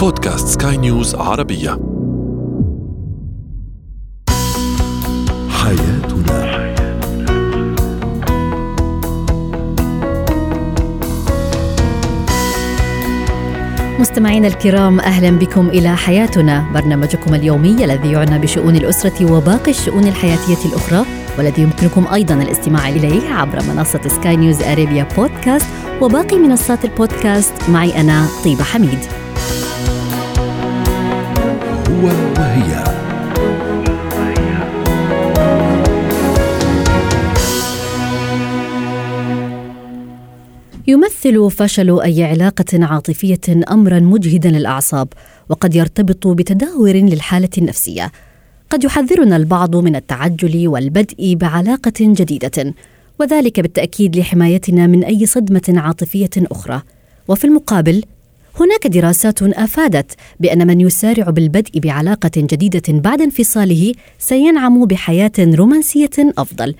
بودكاست سكاي نيوز عربية. حياتنا. مستمعينا الكرام أهلا بكم إلى حياتنا. برنامجكم اليومي الذي يعنى بشؤون الأسرة وباقي الشؤون الحياتية الأخرى والذي يمكنكم أيضا الاستماع إليه عبر منصة Sky News Arabia Podcast وباقي منصات البودكاست. معي أنا طيبة حميد. هو وهي. يمثل فشل أي علاقة عاطفية امرا مجهدا للأعصاب وقد يرتبط بتدهور للحالة النفسية. قد يحذرنا البعض من التعجل والبدء بعلاقة جديدة وذلك بالتأكيد لحمايتنا من أي صدمة عاطفية أخرى. وفي المقابل هناك دراسات أفادت بأن من يسارع بالبدء بعلاقة جديدة بعد انفصاله سينعم بحياة رومانسية أفضل.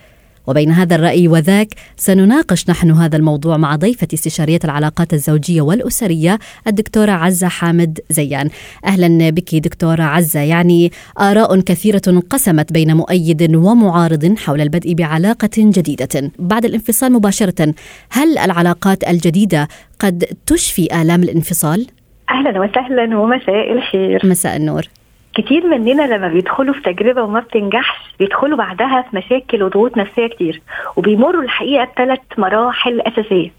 وبين هذا الرأي وذاك سنناقش نحن هذا الموضوع مع ضيفة استشارية العلاقات الزوجية والأسرية الدكتورة عزة حامد زيان. أهلا بك دكتورة عزة. يعني آراء كثيرة انقسمت بين مؤيد ومعارض حول البدء بعلاقة جديدة. بعد الانفصال مباشرة هل العلاقات الجديدة قد تشفي آلام الانفصال؟ أهلا وسهلا ومساء الخير. مساء النور. كتير مننا لما بيدخلوا في تجربة وما بتنجحش بيدخلوا بعدها في مشاكل وضغوط نفسية كتير وبيمروا الحقيقة بثلاث مراحل أساسية.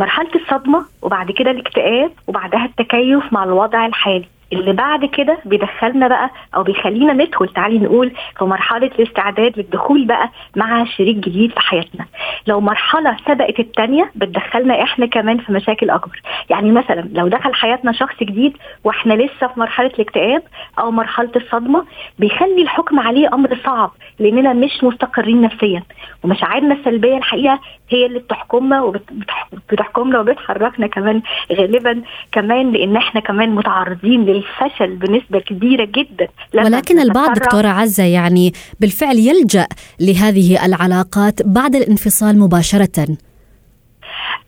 مرحلة الصدمة وبعد كده الاكتئاب وبعدها التكيف مع الوضع الحالي. اللي بعد كده بيدخلنا بقى أو بيخلينا ندخل تعالي نقول في مرحلة الاستعداد للدخول بقى مع شريك جديد في حياتنا. لو مرحلة سبقت الثانية بتدخلنا إحنا كمان في مشاكل أكبر. يعني مثلا لو دخل حياتنا شخص جديد وإحنا لسه في مرحلة الاكتئاب أو مرحلة الصدمة بيخلي الحكم عليه أمر صعب لأننا مش مستقرين نفسيا. ومشاعرنا السلبية الحقيقة هي اللي بتحكمنا وبتحكمنا وبتحركنا كمان غالبا كمان لأن إحنا كمان متعرضين للفشل بنسبة كبيرة جدا. ولكن البعض دكتورة عزة يعني بالفعل يلجأ لهذه العلاقات بعد الانفصال. مباشرة.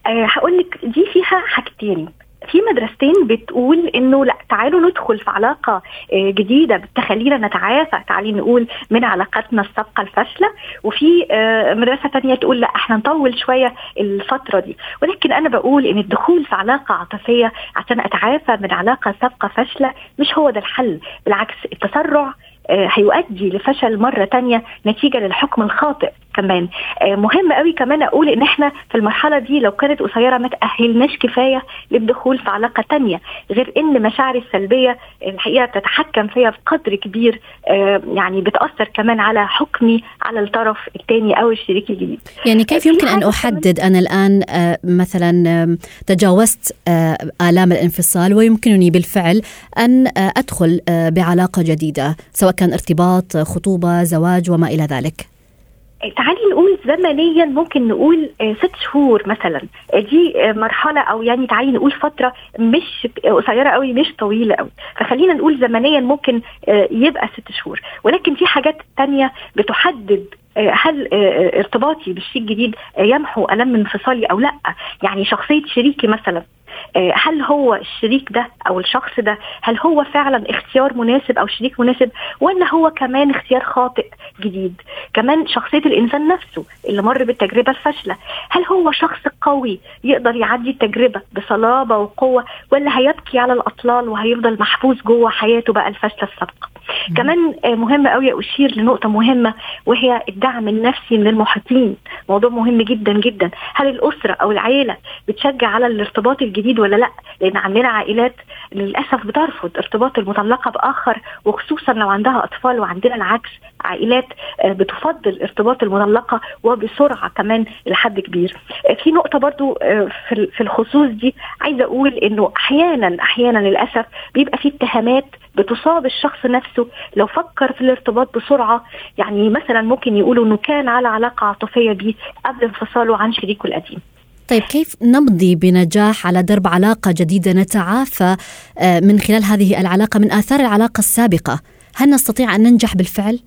أه هقول لك دي فيها حاجتين. في مدرستين بتقول إنه لا تعالوا ندخل في علاقة جديدة تخلينا نتعافى. تعالي نقول من علاقاتنا السابقة الفاشلة. وفي مدرسة ثانية تقول لا إحنا نطول شوية الفترة دي. ولكن أنا بقول إن الدخول في علاقة عاطفية عشان أتعافى من علاقة سابقة فاشلة مش هو ده الحل. بالعكس التسرع هيؤدي لفشل مرة تانية نتيجة للحكم الخاطئ كمان. مهم قوي كمان أقول إن إحنا في المرحلة دي لو كانت قصيرة ما تأهلناش كفاية للدخول في علاقة تانية غير إن مشاعري السلبية الحقيقة تتحكم فيها بقدر كبير يعني بتأثر كمان على حكمي على الطرف الثاني أو الشريك الجديد. يعني كيف يمكن أن أحدد أنا الآن مثلا تجاوزت آلام الانفصال ويمكنني بالفعل أن أدخل بعلاقة جديدة سواء كان ارتباط خطوبة زواج وما إلى ذلك؟ تعالي نقول زمنيا ممكن نقول ست شهور مثلا. دي مرحلة أو يعني تعالي نقول فترة مش قصيرة قوي مش طويلة قوي. فخلينا نقول زمنيا ممكن يبقى ست شهور. ولكن في حاجات تانية بتحدد هل ارتباطي بالشيء الجديد يمحو ألم انفصالي أو لأ. يعني شخصية شريكي مثلا. هل هو الشريك ده أو الشخص ده هل هو فعلا اختيار مناسب أو شريك مناسب ولا هو كمان اختيار خاطئ جديد؟ كمان شخصية الإنسان نفسه اللي مر بالتجربة الفاشلة هل هو شخص قوي يقدر يعدي التجربة بصلابة وقوة ولا هيبكي على الأطلال وهيفضل محبوس جوه حياته بقى الفاشلة السابقة؟ كمان مهم قوي أشير لنقطة مهمة وهي الدعم النفسي من المحيطين. موضوع مهم جدا جدا. هل الأسرة أو العيلة بتشجع على الارتباط الجديد ولا لأ؟ لأن عندنا عائلات للأسف بترفض ارتباط المطلقه بآخر وخصوصا لو عندها أطفال وعندنا العكس. عائلات بتفضل ارتباط المطلقه وبسرعة كمان لحد كبير. في نقطة برضو في الخصوص دي عايزة أقول إنه أحيانا أحيانا للأسف بيبقى في اتهامات بتصاب الشخص نفسه. لو فكر في الارتباط بسرعة يعني مثلا ممكن يقولوا إنه كان على علاقة عاطفية بيه قبل انفصاله عن شريكه القديم. طيب كيف نمضي بنجاح على درب علاقة جديدة نتعافى من خلال هذه العلاقة من آثار العلاقة السابقة؟ هل نستطيع أن ننجح بالفعل؟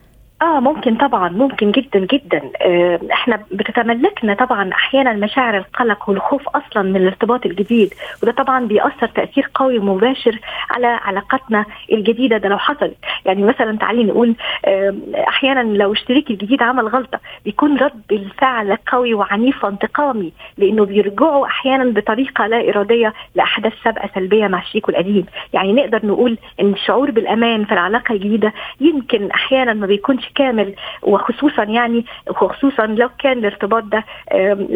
آه ممكن طبعا ممكن جدا جدا. آه إحنا بتتملكنا طبعا أحيانا مشاعر القلق والخوف أصلا من الارتباط الجديد وده طبعا بيأثر تأثير قوي ومباشر على علاقتنا الجديدة ده لو حصلت يعني مثلا تعالي نقول آه أحيانا لو الشريك الجديد عمل غلطة بيكون رد الفعل قوي وعنيف وانتقامي لأنه بيرجعوا أحيانا بطريقة لا إرادية لأحداث سابقة سلبية مع شريكه القديم. يعني نقدر نقول إن الشعور بالأمان في العلاقة الجديدة يمكن أحيانا ما بيكونش كامل وخصوصا يعني وخصوصا لو كان الارتباط ده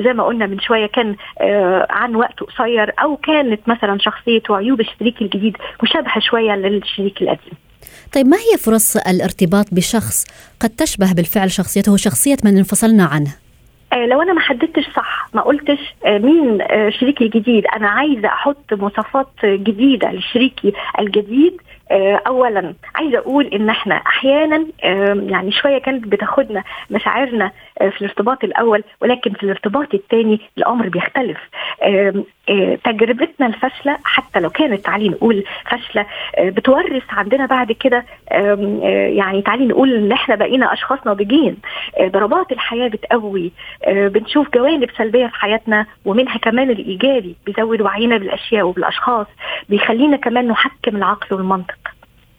زي ما قلنا من شوية كان عن وقت قصير أو كانت مثلا شخصيته وعيوب الشريك الجديد مشابهة شوية للشريك القديم. طيب ما هي فرص الارتباط بشخص قد تشبه بالفعل شخصيته شخصيه من انفصلنا عنه؟ لو أنا ما حددتش صح ما قلتش مين شريكي الجديد أنا عايزة أحط مواصفات جديدة لشريكي الجديد اولا عايزة أقول إن إحنا أحيانا يعني شوية كانت بتاخدنا مشاعرنا في الارتباط الأول ولكن في الارتباط الثاني الأمر بيختلف. تجربتنا الفاشلة حتى لو كانت تعالي نقول فاشلة بتورث عندنا بعد كده يعني تعالي نقول إن إحنا بقينا أشخاص ناضجين. ضربات الحياة بتقوي بنشوف جوانب سلبية في حياتنا ومنها كمان الإيجابي بيزود وعينا بالأشياء وبالأشخاص بيخلينا كمان نحكم العقل والمنطق.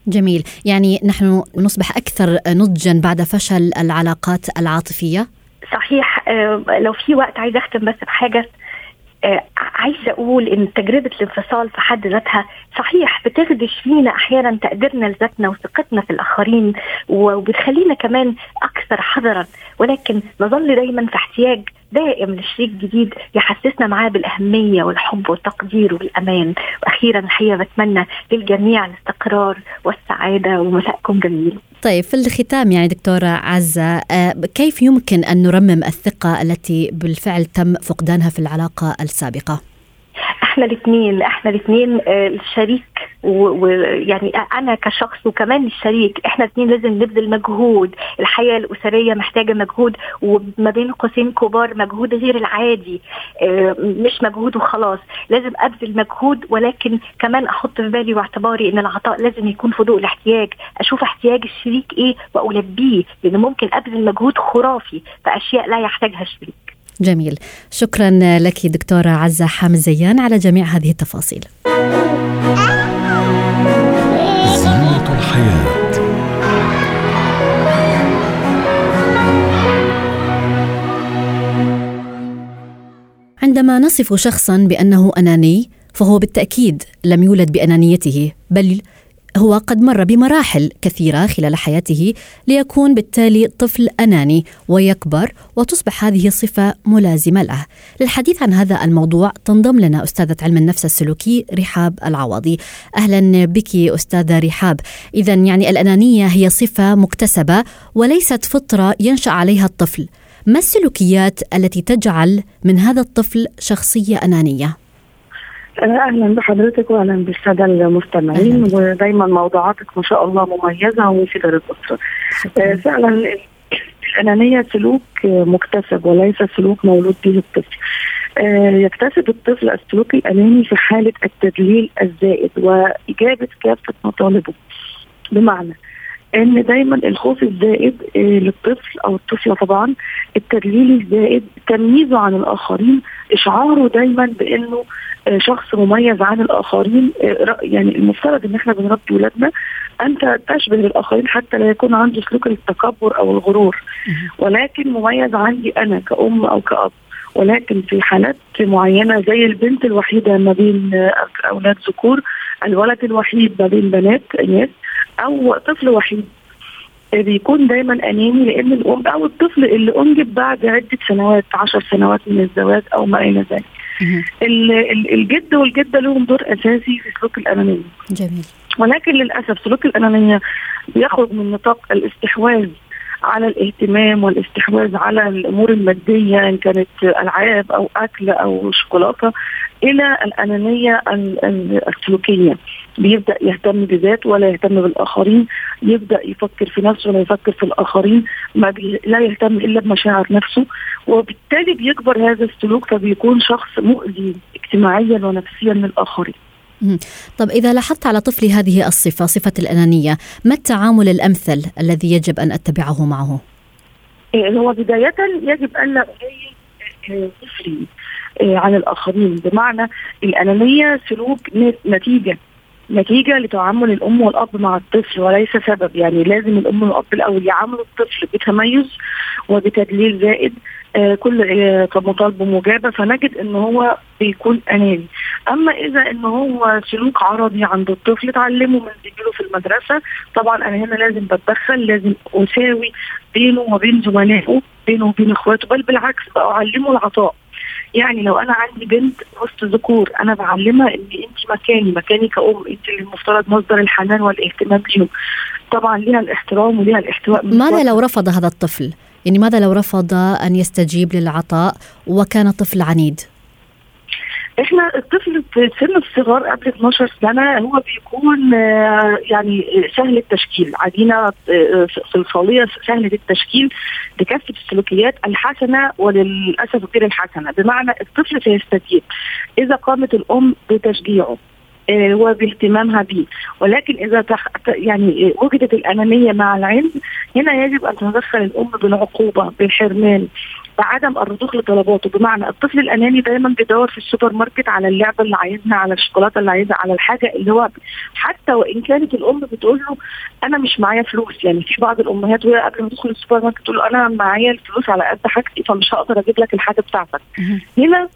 جميل. يعني نحن نصبح أكثر نضجا بعد فشل العلاقات العاطفية؟ صحيح لو في وقت عايزة أختم بس بحاجة عايزة أقول إن تجربة الانفصال في حد ذاتها صحيح بتخدش فينا أحيانا تقديرنا لذاتنا وثقتنا في الآخرين وبتخلينا كمان أكثر حذرا. ولكن نظل دايما في احتياج دائم للشريك جديد يحسسنا معاه بالأهمية والحب والتقدير والأمان وأخيرا الحقيقة بتمنى للجميع الاستقرار والسعادة ومساءكم جميل طيب في الختام يعني دكتورة عزة كيف يمكن أن نرمم الثقة التي بالفعل تم فقدانها في العلاقة السابقة؟ إحنا الاثنين إحنا الاثنين الشريك ويعني أنا كشخص وكمان الشريك إحنا الاثنين لازم نبذل مجهود. الحياة الأسرية محتاجة مجهود وما بين قوسين كبار مجهود غير العادي مش مجهود وخلاص. لازم أبذل مجهود ولكن كمان أحط في بالي واعتباري إن العطاء لازم يكون في ضوء الاحتياج. أشوف احتياج الشريك إيه وألبيه لأن ممكن أبذل مجهود خرافي في أشياء لا يحتاجها الشريك. جميل. شكرا لك دكتورة عزة حامد زيان على جميع هذه التفاصيل. زينة الحياة. عندما نصف شخصا بأنه أناني فهو بالتأكيد لم يولد بأنانيته بل هو قد مر بمراحل كثيرة خلال حياته ليكون بالتالي طفل أناني ويكبر وتصبح هذه الصفة ملازمة له. للحديث عن هذا الموضوع تنضم لنا أستاذة علم النفس السلوكي رحاب العوضي. أهلا بك أستاذة رحاب. اذا يعني الأنانية هي صفة مكتسبة وليست فطرة ينشأ عليها الطفل. ما السلوكيات التي تجعل من هذا الطفل شخصية أنانية؟ أهلا بحضرتك واهلا بالسادة المستمعين ودايما موضوعاتك ما شاء الله مميزة ومفيدة للأسرة. آه فعلا الأنانية سلوك مكتسب وليس سلوك مولود به الطفل. آه يكتسب الطفل السلوك الأناني في حالة التدليل الزائد وإجابة كافة مطالبه. بمعنى إن دايما الخوف الزائد آه للطفل أو الطفلة طبعا التدليل الزائد تمييزه عن الآخرين إشعاره دايما بإنه شخص مميز عن الآخرين يعني المفترض إن إحنا بنربي ولادنا انت تشبه الاخرين حتى لا يكون عنده سلوك التكبر أو الغرور. ولكن مميز عندي أنا كأم أو كأب. ولكن في حالات معينة زي البنت الوحيدة ما بين أولاد ذكور الولد الوحيد ما بين بنات إناث أو طفل وحيد بيكون دايما أناني لأن الأم أو الطفل اللي انجب بعد عدة سنوات عشر سنوات من الزواج أو ما إلى ذلك. الجد والجدة لهم دور أساسي في سلوك الأنانية. جميل. ولكن للأسف سلوك الأنانية بيخرج من نطاق الاستحواذ على الاهتمام والاستحواذ على الأمور المادية إن كانت ألعاب أو أكل أو شوكولاتة إلى الأنانية السلوكية. بيبدأ يهتم بذاته ولا يهتم بالآخرين يبدأ يفكر في نفسه ولا يفكر في الآخرين ما بي... لا يهتم إلا بمشاعر نفسه وبالتالي بيكبر هذا السلوك فبيكون شخص مؤذي اجتماعيا ونفسيا للآخرين. طب إذا لاحظت على طفلي هذه الصفة صفة الأنانية ما التعامل الأمثل الذي يجب أن أتبعه معه؟ إيه، هو بداية يجب أن لا طفلي إيه، عن الآخرين. بمعنى الأنانية سلوك نتيجة نتيجة لتعامل الأم والأب مع الطفل وليس سبب. يعني لازم الأم والأب الأول يعاملوا الطفل بتميز وبتدليل زائد كل آه مطالبه مجابه فنجد إن هو بيكون أناني. أما إذا إن هو سلوك عرضي عند الطفل اتعلمه من زميله في المدرسة. طبعا أنا هنا لازم بتدخل لازم أساوي بينه وبين زملائه بينه وبين إخواته بل بالعكس أعلمه العطاء. يعني لو أنا عندي بنت وسط ذكور أنا بعلمها إن انت مكاني مكاني كأم انت اللي المفترض مصدر الحنان والاهتمام ليهم. طبعا ليها الاحترام وليها الاحتواء ماذا لو رفض هذا الطفل؟ يعني ماذا لو رفض أن يستجيب للعطاء وكان طفل عنيد؟ إحنا الطفل في سن الصغار قبل 12 سنة هو بيكون آه، يعني سهل التشكيل. عدينه صلصاليه آه، سهله التشكيل بكافه السلوكيات الحسنة وللأسف غير الحسنة. بمعنى الطفل سيستجيب. إذا قامت الأم بتشجيعه وباهتمامها به ولكن إذا تخ... يعني وجدت الأنانية مع العلم هنا يجب أن تتدخل الأم بالعقوبة بالحرمان بعدم الرضوخ لطلباته. بمعنى الطفل الأناني دايما بيدور في السوبر ماركت على اللعبة اللي عايزها على الشوكولاتة اللي عايزها على الحاجة اللي هو حتى وإن كانت الأم بتقول له أنا مش معايا فلوس. يعني في بعض الأمهات وهي قبل ما تدخل السوبر ماركت تقول له أنا معايا الفلوس على قد حاجتي فمش هقدر أجيب لك الحاجة بتاعتك. هنا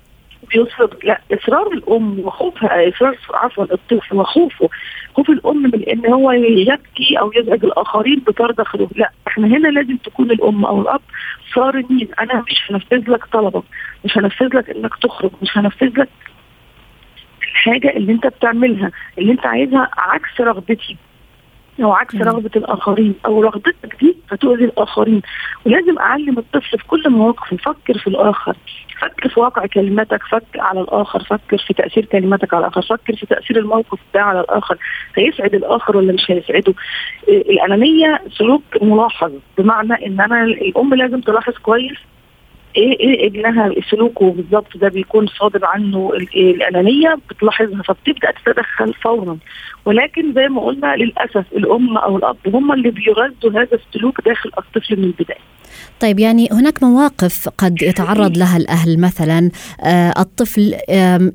بيصر لا إصرار الأم وخوفها إصرار عفوا الطفل وخوفه. خوف الأم من إن هو يبكي أو يزعج الآخرين بطرد خروج لا إحنا هنا لازم تكون الأم أو الأب صارمين. أنا مش هنفذ لك طلبك مش هنفذ لك إنك تخرج مش هنفذ لك الحاجة اللي أنت بتعملها اللي أنت عايزها عكس رغبتي أو عكس رغبة الآخرين أو رغبتك دي فتؤذي الآخرين. ولازم أعلم الطفل في كل مواقف يفكر في الآخر. فكر في واقع كلماتك فكر على الآخر فكر في تأثير كلماتك على الآخر فكر في تأثير الموقف ده على الآخر. هيسعد الآخر ولا مش هيسعده؟ الأنانية سلوك ملاحظ بمعنى إن أنا الأم لازم تلاحظ كويس إيه إيه ابنها سلوكه بالظبط ده بيكون صادر عنه الأنانية بتلاحظها فبتبدأ تتدخل فورا. ولكن زي ما قلنا للأسف الأم أو الأب هم اللي بيغذوا هذا السلوك داخل الطفل من البداية. طيب يعني هناك مواقف قد يتعرض لها الأهل. مثلا آه، الطفل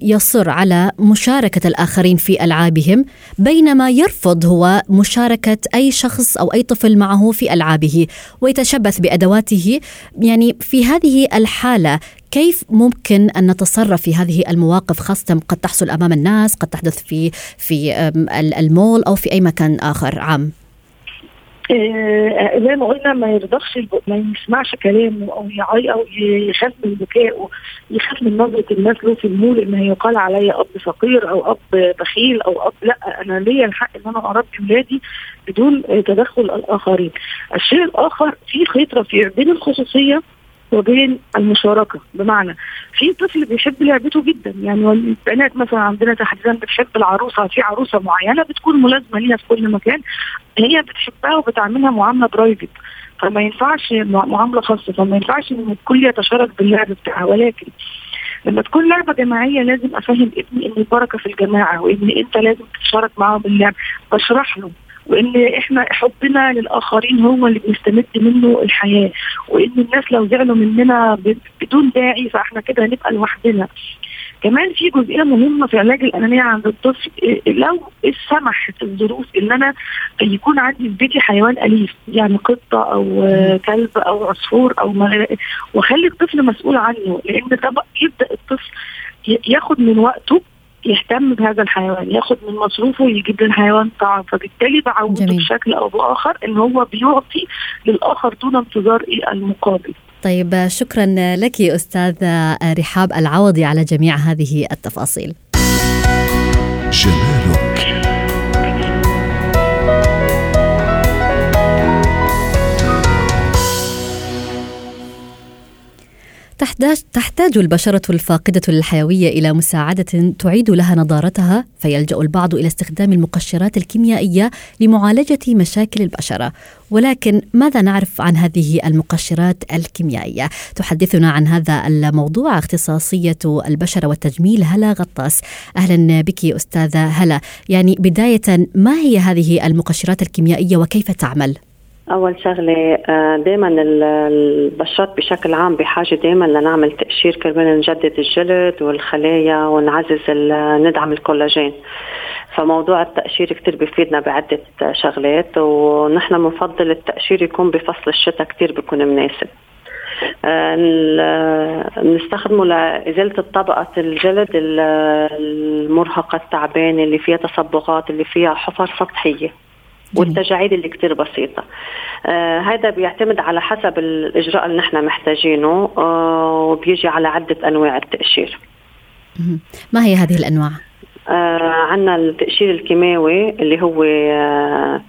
يصر على مشاركة الآخرين في ألعابهم بينما يرفض هو مشاركة أي شخص أو أي طفل معه في ألعابه ويتشبث بأدواته. يعني في هذه الحالة كيف ممكن أن نتصرف في هذه المواقف؟ خاصة قد تحصل أمام الناس قد تحدث في في المول أو في أي مكان آخر. عام. زي ما قلنا ما يرضخش ما يسمعش كلامه أو يعيط أو يخاف من بكائه يخاف من نظرة الناس له في المول إن يقال علي أب فقير أو أب بخيل أو أب لأ أنا ليا الحق إن أنا أربي ولادي بدون تدخل الآخرين. الشيء الآخر في خيط رفيع بين الخصوصية وبين المشاركة. بمعنى في طفل بيحب لعبته جدا. يعني البنات مثلا عندنا تحديدا بتحب العروسة في عروسة معينة بتكون ملازمة ليها في كل مكان هي بتحبها وبتعملها معاملة برايفت فما ينفعش معاملة خاصة فما ينفعش إن الكل يتشارك باللعب بتاعها. ولكن لما تكون لعبة جماعية لازم أفهم ابني ان البركة في الجماعة وإن أنت لازم تتشارك معاهم باللعب بشرح له. وإن إحنا حبنا للآخرين هو اللي بنستمد منه الحياة. وإن الناس لو زعلوا مننا بدون داعي فإحنا كده هنبقى لوحدنا. كمان في جزئية مهمة في علاج الأنانية عند الطفل لو سمحت الظروف إن أنا يكون عندي في بيتي حيوان أليف يعني قطة أو كلب أو عصفور أو وأخلي الطفل مسؤول عنه لأن ده يبدأ الطفل ياخد من وقته يهتم بهذا الحيوان ياخد من مصروفه ويجيب للحيوان طعام فبالتالي بعوده بشكل أو بآخر إن هو بيعطي للآخر دون انتظار المقابل. طيب شكرا لك أستاذة رحاب العوضي على جميع هذه التفاصيل. تحتاج تحتاج البشرة الفاقدة للحيوية إلى مساعدة تعيد لها نضارتها فيلجأ البعض إلى استخدام المقشرات الكيميائية لمعالجة مشاكل البشرة ولكن ماذا نعرف عن هذه المقشرات الكيميائية؟ تحدثنا عن هذا الموضوع اختصاصية البشرة والتجميل هلا غطاس أهلا بك أستاذة هلا يعني بداية ما هي هذه المقشرات الكيميائية وكيف تعمل؟ أول شغلة آه، دائما البشرات بشكل عام بحاجة دائما لنعمل تقشير كرمال نجدد الجلد والخلايا ونعزز ندعم الكولاجين. فموضوع التقشير كتير بيفيدنا بعدة شغلات ونحن بنفضل التقشير يكون بفصل الشتاء كتير بيكون مناسب. بنستخدمه لإزالة الطبقة الجلد المرهقة التعبانة اللي فيها تصبغات اللي فيها حفر سطحية. والتجاعيد اللي كتير بسيطة. آه هذا بيعتمد على حسب الإجراء اللي نحن محتاجينه آه وبيجي على عدة أنواع التقشير ما هي هذه الأنواع؟ آه عندنا التقشير الكيماوي اللي هو آه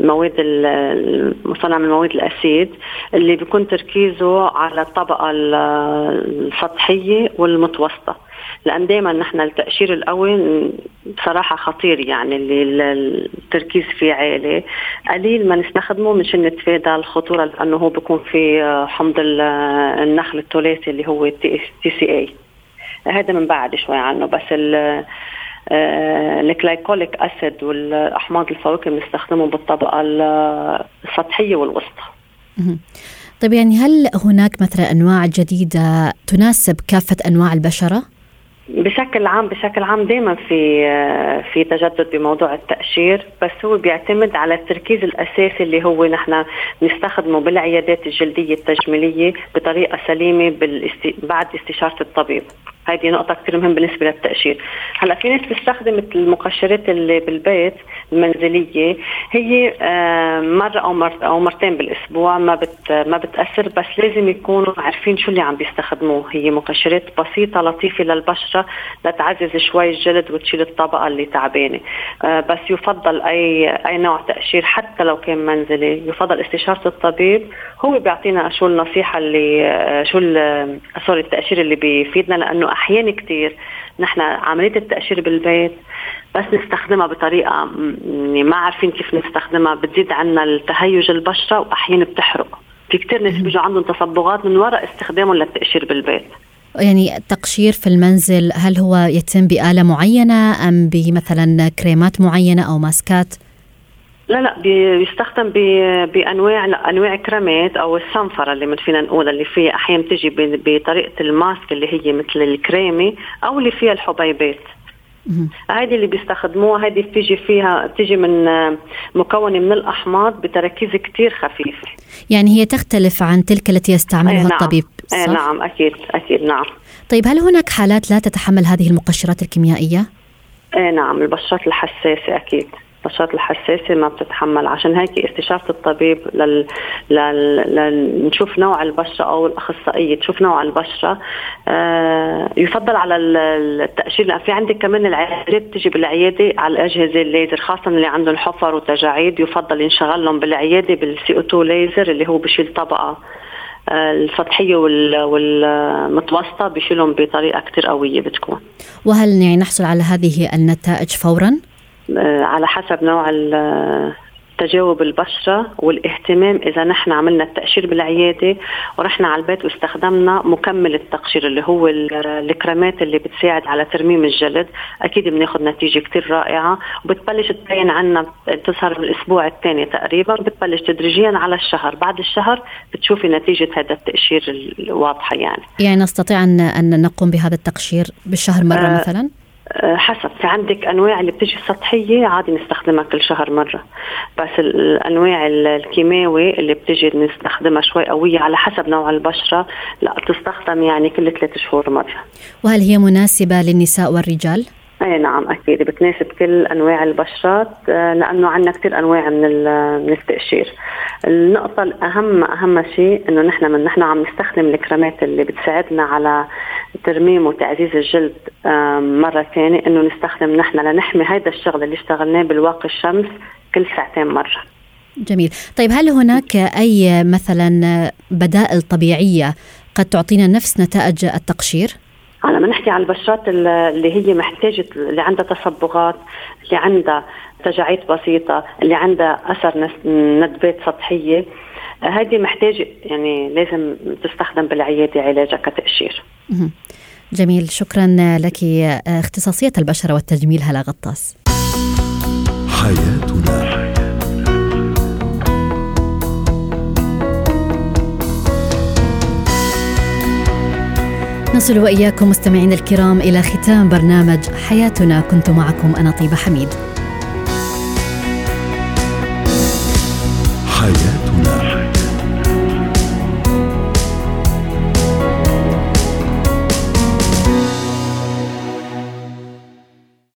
المواد المصنع من المواد الأسيد اللي بيكون تركيزه على الطبقة السطحية والمتوسطة. لأن دائما نحن التأشير القوي بصراحة خطير يعني اللي التركيز فيه عالي. قليل ما نستخدمه مشان نتفادى الخطورة لأنه هو بيكون في حمض الخل الثلاثي اللي هو TCA هذا من بعد شوي عنه بس ال glycolic acid والأحماض الفواكه بنستخدمهم بالطبقة السطحية والوسطى. طيب يعني هل هناك مثلا أنواع جديدة تناسب كافة أنواع البشرة؟ بشكل عام بشكل عام دائما في في تجدد بموضوع التأشير بس هو بيعتمد على التركيز الأساسي اللي هو نحن نستخدمه بالعيادات الجلدية التجميلية بطريقة سليمة. بعد استشارة الطبيب هذه نقطة كثير مهم بالنسبة للتأشير. هلأ في ناس بتستخدم المقشرات اللي بالبيت المنزلية هي آه، مرة أو أو مرتين بالأسبوع ما بت ما بتأثر بس لازم يكونوا عارفين شو اللي عم بيستخدموه. هي مقشرات بسيطة لطيفة للبشرة لتعزز شوي الجلد وتشيل الطبقة اللي تعبانة. آه، بس يفضل أي أي نوع تأشير حتى لو كان منزلي يفضل استشارة الطبيب. هو بيعطينا شو النصيحة اللي آه، شو سوري التأشير اللي بيفيدنا لأنه أحيانا كثير نحن عملية التأشير بالبيت بس نستخدمها بطريقة يعني ما عارفين كيف نستخدمها. بتزيد عنا التهيج البشرة وأحيانا بتحرق. في كثير ناس بيجوا عندهم تصبغات من وراء استخدامهم للتأشير بالبيت. يعني التقشير في المنزل هل هو يتم بآلة معينة أم بمثلا كريمات معينة أو ماسكات؟ لا لا بيستخدم بأنواع لا أنواع كريمات أو الصنفره اللي من فينا نقول اللي فيها أحيانا بتجي بطريقة الماسك اللي هي مثل الكريمة أو اللي فيها الحبيبات. هذه اللي بيستخدموها هذه بتيجي فيها بتيجي من مكونة من الأحماض بتركيز كثير خفيف. يعني هي تختلف عن تلك التي يستعملها أي نعم. الطبيب صح؟ أي نعم أكيد أكيد نعم. طيب هل هناك حالات لا تتحمل هذه المقشرات الكيميائية؟ إيه نعم البشرات الحساسة أكيد. البشرات الحساسة ما بتتحمل. عشان هيك استشارة الطبيب لل... لل... لل... نشوف نوع البشرة أو الأخصائية تشوف نوع البشرة آه يفضل على التأشير. لأن في عندك كمان العيادات بتجي بالعيادة على الأجهزة الليزر خاصة اللي عندهم حفر وتجاعيد يفضل ينشغل لهم بالعيادة بالسي أو 2 ليزر اللي هو بشيل طبقة آه، السطحية والمتوسطة بيشيلهم بطريقة كثير قوية بتكون. وهل يعني نحصل على هذه النتائج فورا؟ على حسب نوع تجاوب البشرة والاهتمام إذا نحن عملنا التأشير بالعيادة ورحنا على البيت واستخدمنا مكمل التقشير اللي هو الكريمات اللي بتساعد على ترميم الجلد. أكيد بناخذ نتيجة كتير رائعة. وبتبلش تبين عنا تظهر بالأسبوع الثاني تقريبا. بتبلش تدريجيا على الشهر. بعد الشهر بتشوفي نتيجة هذا التأشير الواضحة يعني. يعني نستطيع أن نقوم بهذا التقشير بالشهر مرة آه مثلا؟ حسب في عندك أنواع اللي بتجي سطحية عادي نستخدمها كل شهر مرة بس الأنواع الكيماوي اللي بتجي نستخدمها شوي قوية على حسب نوع البشرة لا بتستخدم يعني كل ثلاث شهور مرة. وهل هي مناسبة للنساء والرجال؟ أي نعم أكيد بتناسب كل أنواع البشرات آه، لأنه عندنا كثير أنواع من من التقشير النقطة الأهم أهم شيء إنه نحن من نحن عم نستخدم الكريمات اللي بتساعدنا على ترميم وتعزيز الجلد مرة ثانية إنه نستخدم نحن لنحمي هذا الشغل اللي اشتغلناه بالواقي الشمس كل ساعتين مرة. جميل طيب هل هناك أي مثلا بدائل طبيعية قد تعطينا نفس نتائج التقشير؟ على ما نحكي عن البشرات اللي هي محتاجة اللي عندها تصبغات اللي عندها تجاعيد بسيطة اللي عندها أثر ندبات سطحية. هذه محتاجة يعني لازم تستخدم بالعيادة علاجها كتقشير جميل. شكرا لك اختصاصية البشرة والتجميل هلا غطاس. حياتنا. نصل وإياكم مستمعين الكرام إلى ختام برنامج حياتنا كنت معكم أنا طيبة حميد. حياتنا.